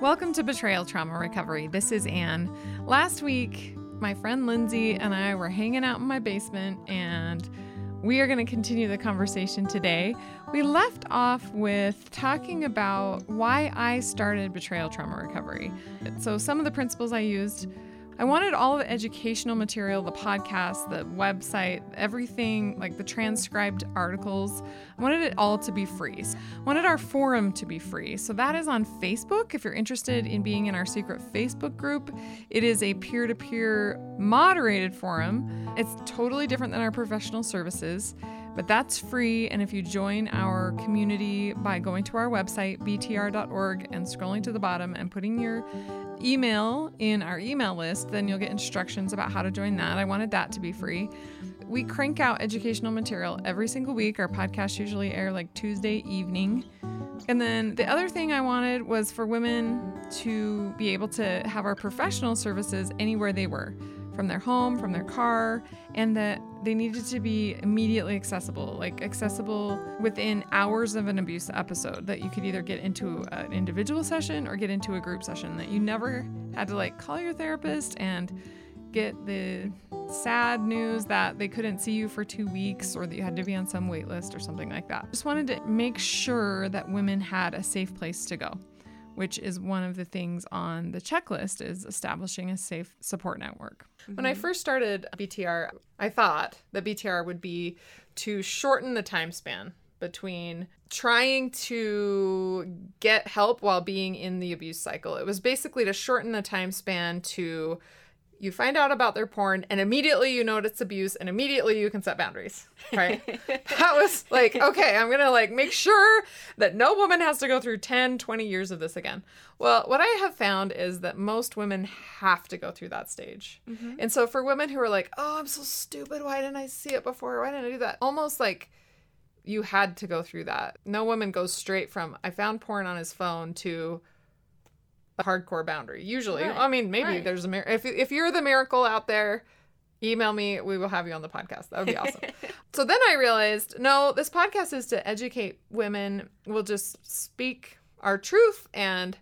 Welcome to Betrayal Trauma Recovery. This is Anne. Last week, my friend Lindsay and I were hanging out in my basement, and we are going to continue the conversation today. We left off with talking about why I started Betrayal Trauma Recovery. So, some of the principles I used I wanted all the educational material, the podcast, the website, everything, like the transcribed articles. I wanted it all to be free. I wanted our forum to be free. So that is on Facebook. If you're interested in being in our secret Facebook group, it is a peer to peer moderated forum. It's totally different than our professional services but that's free. And if you join our community by going to our website, btr.org, and scrolling to the bottom and putting your email in our email list, then you'll get instructions about how to join that. I wanted that to be free. We crank out educational material every single week. Our podcasts usually air like Tuesday evening. And then the other thing I wanted was for women to be able to have our professional services anywhere they were from their home, from their car, and that they needed to be immediately accessible, like accessible within hours of an abuse episode, that you could either get into an individual session or get into a group session, that you never had to like call your therapist and get the sad news that they couldn't see you for two weeks or that you had to be on some wait list or something like that. Just wanted to make sure that women had a safe place to go which is one of the things on the checklist is establishing a safe support network. Mm-hmm. When I mm-hmm. first started BTR, I thought that BTR would be to shorten the time span between trying to get help while being in the abuse cycle. It was basically to shorten the time span to you find out about their porn and immediately you know it's abuse and immediately you can set boundaries right? That was like okay i'm gonna like make sure that no woman has to go through 10 20 years of this again. Well what i have found is that most women have to go through that stage. Mm-hmm. and so for women who are like oh i'm so stupid why didn't i see it before? Why didn't i do that? Almost like you had to go through that. No woman goes straight from i found porn on his phone to hardcore boundary. Usually, right. I mean, maybe right. there's a mir- if if you're the miracle out there, email me. We will have you on the podcast. That would be awesome. so then I realized, no, this podcast is to educate women. We'll just speak our truth, and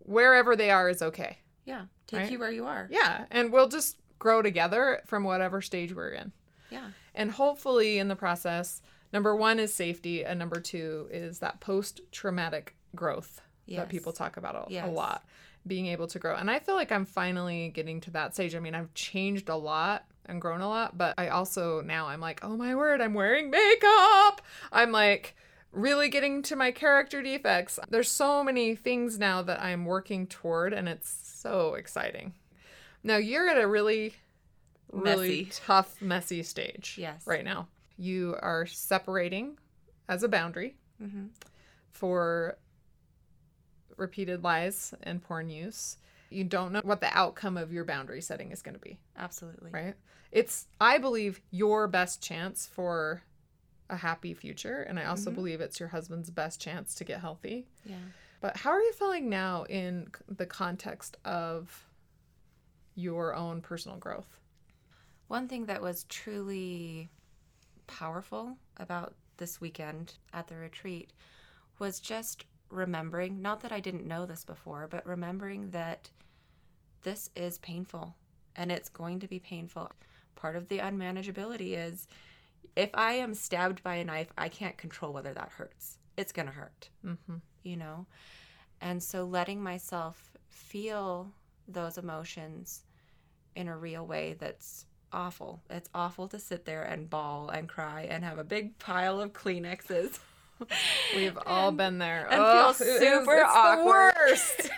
wherever they are is okay. Yeah, take right? you where you are. Yeah, and we'll just grow together from whatever stage we're in. Yeah, and hopefully in the process. Number one is safety, and number two is that post traumatic growth yes. that people talk about a, yes. a lot being able to grow. And I feel like I'm finally getting to that stage. I mean, I've changed a lot and grown a lot, but I also now I'm like, oh my word, I'm wearing makeup. I'm like really getting to my character defects. There's so many things now that I'm working toward, and it's so exciting. Now you're at a really, really messy. tough, messy stage. Yes. Right now, you are separating as a boundary mm-hmm. for repeated lies and porn use. You don't know what the outcome of your boundary setting is going to be. Absolutely. Right? It's, I believe, your best chance for a happy future. And I also mm-hmm. believe it's your husband's best chance to get healthy. Yeah. But how are you feeling now in the context of your own personal growth? One thing that was truly powerful about this weekend at the retreat was just remembering, not that I didn't know this before, but remembering that this is painful and it's going to be painful. Part of the unmanageability is if I am stabbed by a knife, I can't control whether that hurts. It's going to hurt, mm-hmm. you know? And so letting myself feel those emotions in a real way that's awful. It's awful to sit there and bawl and cry and have a big pile of Kleenexes We've all and, been there. And oh, feel super it's, it's awkward. the worst.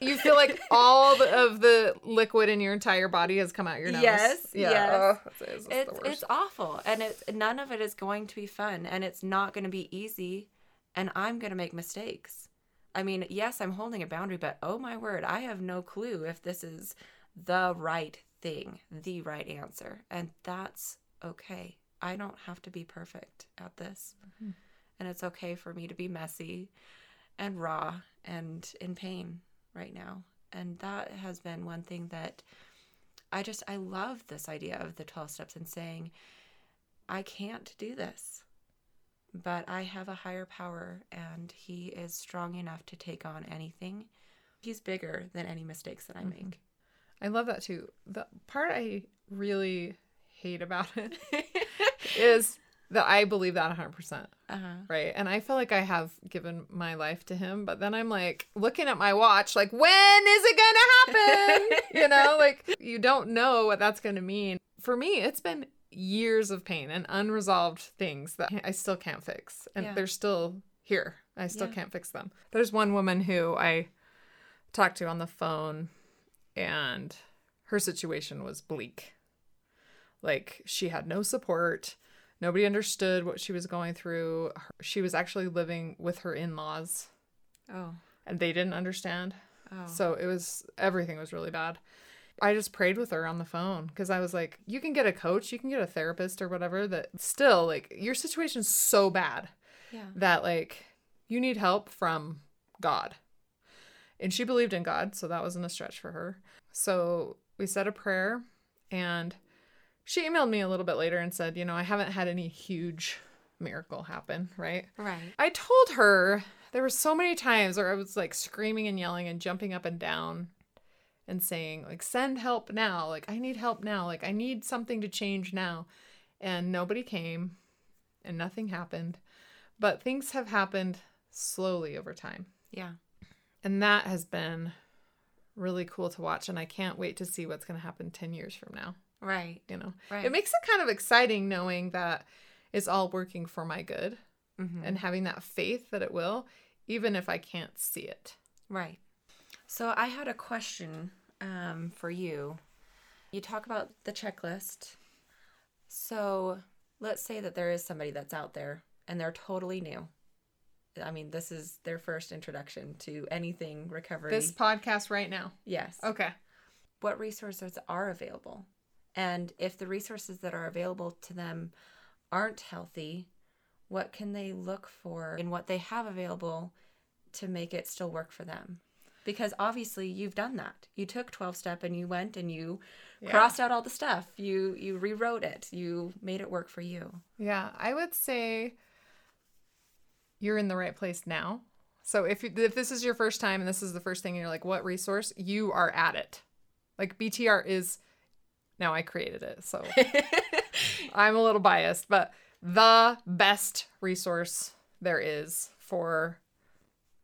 you feel like all of the liquid in your entire body has come out your nose. Yes. Yeah. Yes. Oh, it's, it's, it's, it's awful, and it's none of it is going to be fun, and it's not going to be easy, and I'm going to make mistakes. I mean, yes, I'm holding a boundary, but oh my word, I have no clue if this is the right thing, the right answer, and that's okay. I don't have to be perfect at this. Mm-hmm and it's okay for me to be messy and raw and in pain right now. And that has been one thing that I just I love this idea of the 12 steps and saying I can't do this. But I have a higher power and he is strong enough to take on anything He's bigger than any mistakes that I mm-hmm. make. I love that too. The part I really hate about it is that I believe that 100%. Uh-huh. Right. And I feel like I have given my life to him, but then I'm like looking at my watch, like, when is it going to happen? you know, like you don't know what that's going to mean. For me, it's been years of pain and unresolved things that I still can't fix. And Yeah. they're still here. I still Yeah. can't fix them. There's one woman who I talked to on the phone, and her situation was bleak. Like, she had no support. Nobody understood what she was going through. Her- She was actually living with her in laws, Oh. and they didn't understand. Oh. So it was everything was really bad. I just prayed with her on the phone because I was like, you can get a coach, you can get a therapist or whatever. That still, like, your situation's so bad yeah. that, like, you need help from God. And she believed in God, so that wasn't a stretch for her. So we said a prayer, and she emailed me a little bit later and said, you know, I haven't had any huge miracle happen, right? Right. I told her there were so many times where I was like screaming and yelling and jumping up and down and saying like send help now. Like I need help now. Like I need something to change now. And nobody came and nothing happened. But things have happened slowly over time. Yeah. and that has been really cool to watch. And I can't wait to see what's going to happen 10 years from now Right. you know Right. it makes it kind of exciting knowing that it's all working for my good Mhm. and having that faith that it will, even if I can't see it. Right. So I had a question um, for you. You talk about the checklist. So let's say that there is somebody that's out there and they're totally new. I mean, this is their first introduction to anything recovery. This podcast right now. yes. Okay. What resources are available? And if the resources that are available to them aren't healthy, what can they look for in what they have available to make it still work for them? Because obviously you've done that. You took 12 step and you went and you Yeah. crossed out all the stuff. You you rewrote it. You made it work for you. Yeah, I would say you're in the right place now. So if you, if this is your first time and this is the first thing and you're like, what resource? You are at it. Like BTR is now I created it, so I'm a little biased, but the best resource there is for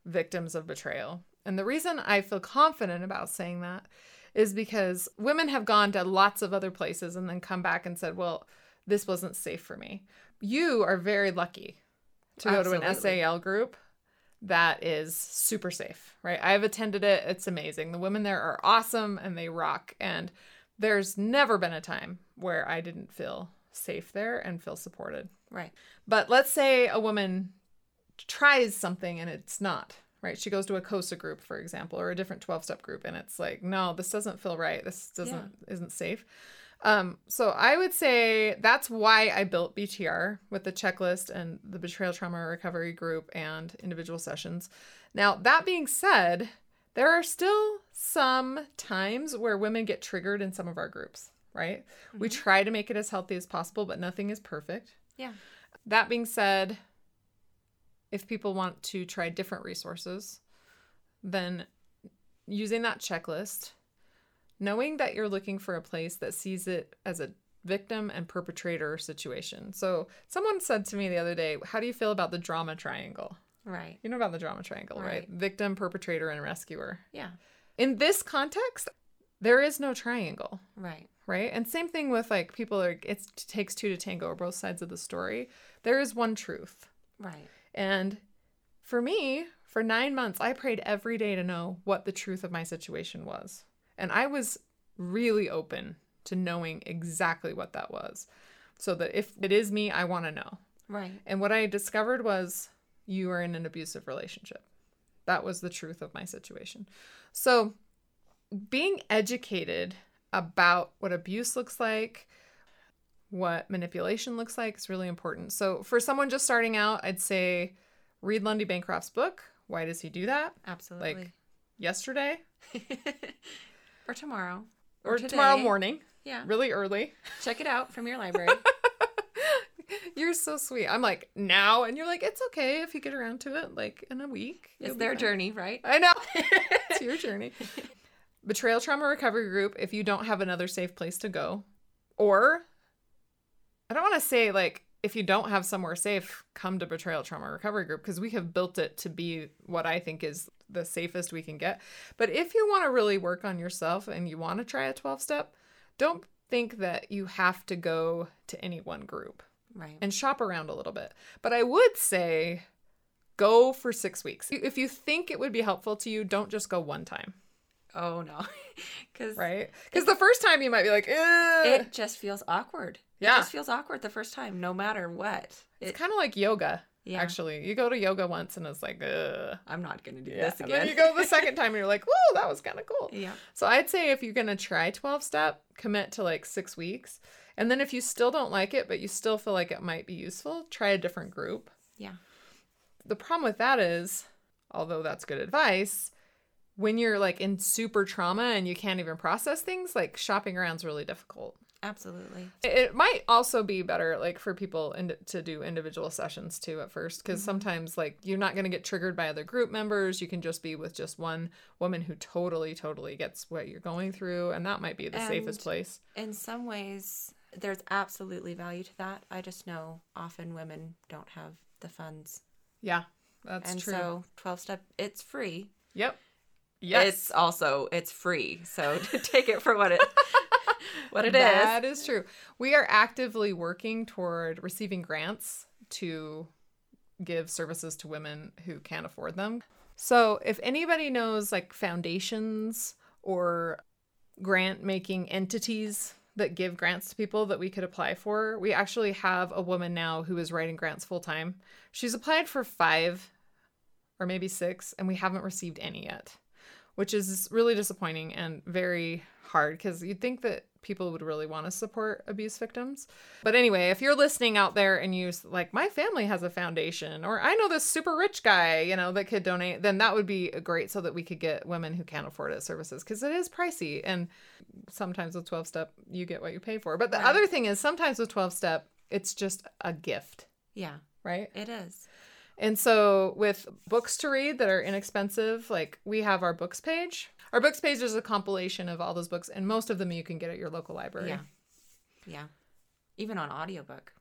victims of betrayal. And the reason I feel confident about saying that is because women have gone to lots of other places and then come back and said, well, this wasn't safe for me. You are very lucky to go to an SAL group that is super safe, right? I've attended it. It's amazing. The women there are awesome and they rock. And there's never been a time where I didn't feel safe there and feel supported. Right. But let's say a woman tries something and it's not, right? She goes to a COSA group, for example, or a different 12 step group, and it's like, no, this doesn't feel right. This doesn't, isn't safe. Um, so I would say that's why I built BTR with the checklist and the betrayal trauma recovery group and individual sessions. Now, that being said, there are still some times where women get triggered in some of our groups, right? We mm-hmm. try to make it as healthy as possible, but nothing is perfect. Yeah. That being said, if people want to try different resources, then using that checklist, knowing that you're looking for a place that sees it as a victim and perpetrator situation. So, someone said to me the other day, How do you feel about the drama triangle? Right. You know about the drama triangle, right? Right. Victim, perpetrator, and rescuer. Yeah. In this context, there is no triangle Right. right? And same thing with like people are it takes two to tango or both sides of the story. There is one truth. Right. And for me, for 9 months I prayed every day to know what the truth of my situation was. And I was really open to knowing exactly what that was. So that if it is me, I want to know. Right. And what I discovered was you are in an abusive relationship. That was the truth of my situation. So, being educated about what abuse looks like, what manipulation looks like is really important. So, for someone just starting out, I'd say read Lundy Bancroft's book. Why does he do that? Absolutely. Like yesterday or tomorrow. or tomorrow morning, Yeah. really early. Check it out from your library. You're so sweet. I'm like, now. And you're like, it's okay if you get around to it like in a week. it's their fine." journey, right? I know. it's your journey. Betrayal Trauma Recovery Group if you don't have another safe place to go. Or, I don't want to say like, if you don't have somewhere safe, come to Betrayal Trauma Recovery Group because we have built it to be what I think is the safest we can get. But if you want to really work on yourself and you want to try a 12 step, don't think that you have to go to any one group Right. and shop around a little bit. But I would say go for six weeks. If you think it would be helpful to you, don't just go one time, oh no. Cuz right? Because the first time you might be like, eh. it just feels awkward. Yeah. It just feels awkward the first time no matter what. it's It, kind of like yoga. Yeah. Actually, you go to yoga once and it's like, ugh. I'm not going to do Yeah. this And again. then you go the second time and you're like, whoa, that was kind of cool. yeah. So I'd say if you're going to try 12 step, commit to like six weeks. And then if you still don't like it, but you still feel like it might be useful, try a different group. Yeah. The problem with that is, although that's good advice, when you're like in super trauma and you can't even process things, like shopping around's really difficult. Absolutely. It- might also be better like for people in, to do individual sessions too at first because mm-hmm. sometimes like you're not going to get triggered by other group members. You can just be with just one woman who totally totally gets what you're going through and that might be the safest place. In some ways, there's absolutely value to that. I just know often women don't have the funds. Yeah. That's and true. so 12 step it's free. yep. Yes. It's also it's free. So take it for what it what it is. That is true. We are actively working toward receiving grants to give services to women who can't afford them. So, if anybody knows like foundations or grant making entities that give grants to people that we could apply for, we actually have a woman now who is writing grants full time. She's applied for five or maybe six, and we haven't received any yet, which is really disappointing and very hard because you'd think that people would really want to support abuse victims. But anyway, if you're listening out there and you like, my family has a foundation, or I know this super rich guy, you know, that could donate, then that would be great so that we could get women who can't afford it services because it is pricey. And sometimes with 12 step, you get what you pay for. But the Right. other thing is sometimes with 12 step, it's just a gift, Yeah, right? it is. And so with books to read that are inexpensive, like we have our books page. Our books page is a compilation of all those books, and most of them you can get at your local library. Yeah. Yeah. Even on audiobook,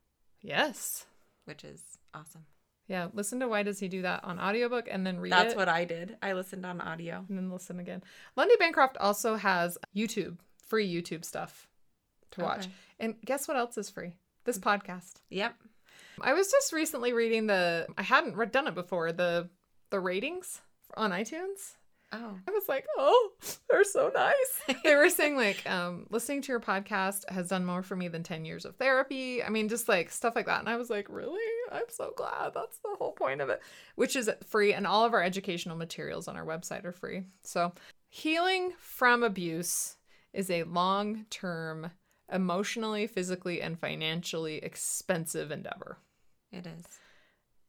Yes. which is awesome. Yeah. Listen to Why Does He Do That on audiobook and then read That's it. what I did. I listened on audio. and then listen again. Lundy Bancroft also has YouTube, free YouTube stuff to watch. Okay. And guess what else is free? This mm. podcast. Yep. I was just recently reading the I hadn't read, done it before, the the ratings on iTunes. Oh. I was like, oh, they're so nice. they were saying like, um, listening to your podcast has done more for me than 10 years of therapy. I mean, just like stuff like that. And I was like, really? I'm so glad. That's the whole point of it, which is free. And all of our educational materials on our website are free. So healing from abuse is a long term, emotionally, physically, and financially expensive endeavor It is.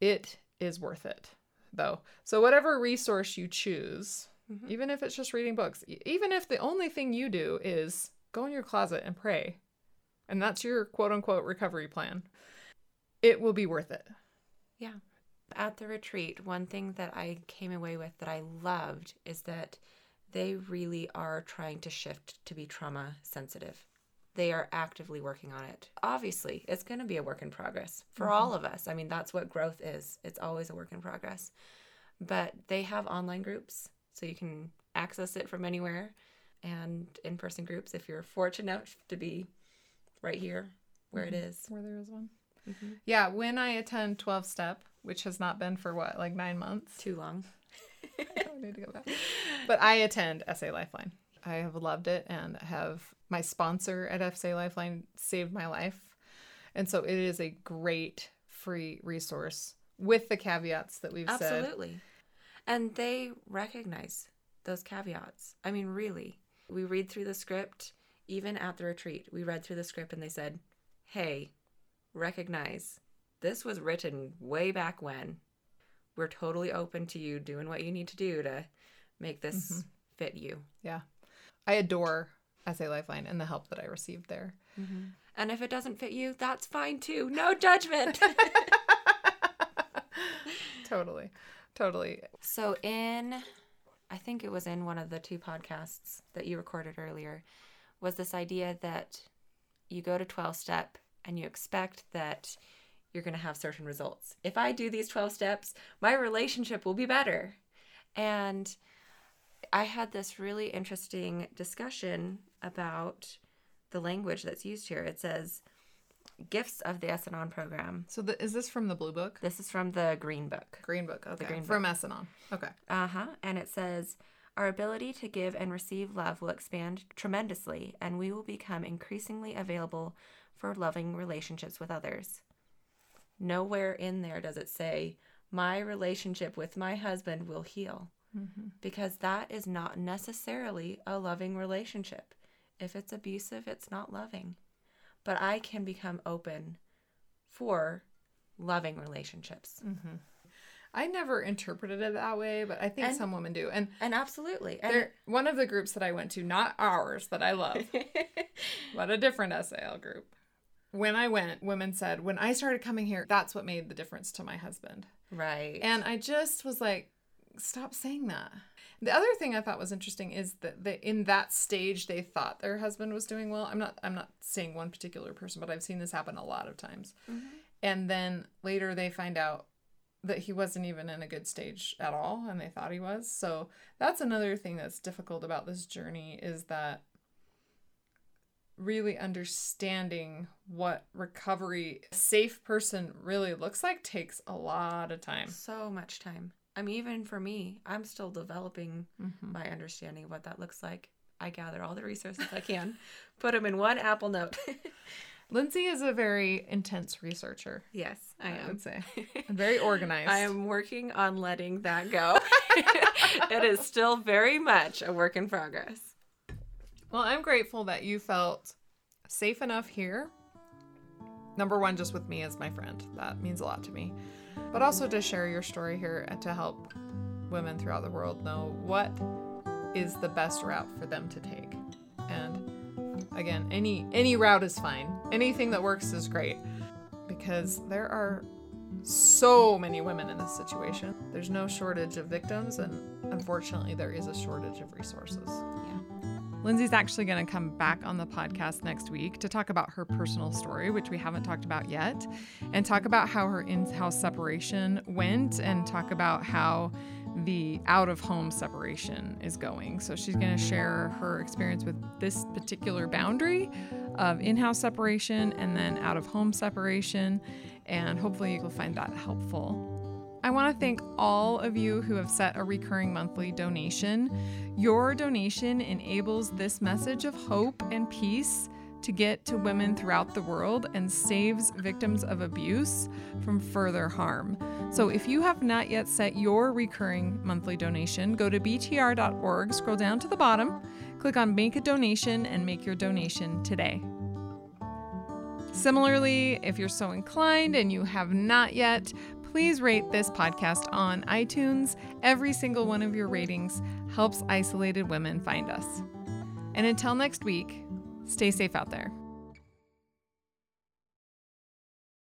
it is worth it though so whatever resource you choose Mhm. even if it's just reading books even if the only thing you do is go in your closet and pray and that's your quote unquote recovery plan it will be worth it Yeah. At the retreat, one thing that I came away with that I loved is that they really are trying to shift to be trauma sensitive. They are actively working on it. Obviously, it's going to be a work in progress for all of us. I mean, that's what growth is. It's always a work in progress. But they have online groups, so you can access it from anywhere, and in person groups if you're fortunate enough to be right here where it is. where there is one Mhm. yeah when i attend 12 step which has not been for what like nine months Too long. I need to go back. But I attend SA Lifeline. I have loved it and have my sponsor at SA Lifeline saved my life. And so it is a great free resource with the caveats that we've said. Absolutely. And they recognize those caveats. I mean, really. We read through the script, even at the retreat, we read through the script and they said, hey, recognize this was written way back when. We're totally open to you doing what you need to do to make this Mm-hmm. fit you. Yeah. I adore SA Lifeline and the help that I received there. Mm-hmm. And if it doesn't fit you, that's fine too. No judgment. totally. Totally. So in I think it was in one of the two podcasts that you recorded earlier, was this idea that you go to 12 step and you expect that you're going to have certain results. If I do these 12 steps, my relationship will be better. And I had this really interesting discussion about the language that's used here. It says, Gifts of the S-Anon program. So the, is this from the blue book? This is from the Green Book. Green book. Okay. Green from S-Anon. Okay. Uh huh. And it says, Our ability to give and receive love will expand tremendously, and we will become increasingly available for loving relationships with others. Nowhere in there does it say, My relationship with my husband will heal, Mm-hmm. because that is not necessarily a loving relationship. If it's abusive, it's not loving. But I can become open for loving relationships. Mm-hmm. I never interpreted it that way, but I think And- some women do. And And absolutely. And one of the groups that I went to, not ours that I love, but a different SAL group. When I went, women said, when I started coming here, that's what made the difference to my husband. right. And I just was like, stop saying that. The other thing I thought was interesting is that they, in that stage they thought their husband was doing well. I'm not I'm not saying one particular person, but I've seen this happen a lot of times. Mm-hmm. And then later they find out that he wasn't even in a good stage at all and they thought he was. So that's another thing that's difficult about this journey is that really understanding what recovery a safe person really looks like takes a lot of time. so much time. I mean, even for me, I'm still developing Mm-hmm. my understanding of what that looks like. I gather all the resources I can, put them in one Apple Note. Lindsay is a very intense researcher, yes, I I, am. would say, and very organized. I am working on letting that go. it is still very much a work in progress. Well, I'm grateful that you felt safe enough here. Number one, just with me as my friend. That means a lot to me. But also to share your story here and to help women throughout the world know what is the best route for them to take. And again, any any route is fine. Anything that works is great because there are so many women in this situation. There's no shortage of victims and unfortunately there is a shortage of resources. Lindsay's actually going to come back on the podcast next week to talk about her personal story, which we haven't talked about yet, and talk about how her in house separation went and talk about how the out of home separation is going. So she's going to share her experience with this particular boundary of in house separation and then out of home separation. And hopefully, you'll find that helpful. I want to thank all of you who have set a recurring monthly donation. Your donation enables this message of hope and peace to get to women throughout the world and saves victims of abuse from further harm. So if you have not yet set your recurring monthly donation, go to btr.org, scroll down to the bottom, click on Make a Donation, and make your donation today. Similarly, if you're so inclined and you have not yet, please rate this podcast on iTunes. Every single one of your ratings helps isolated women find us. And until next week, stay safe out there.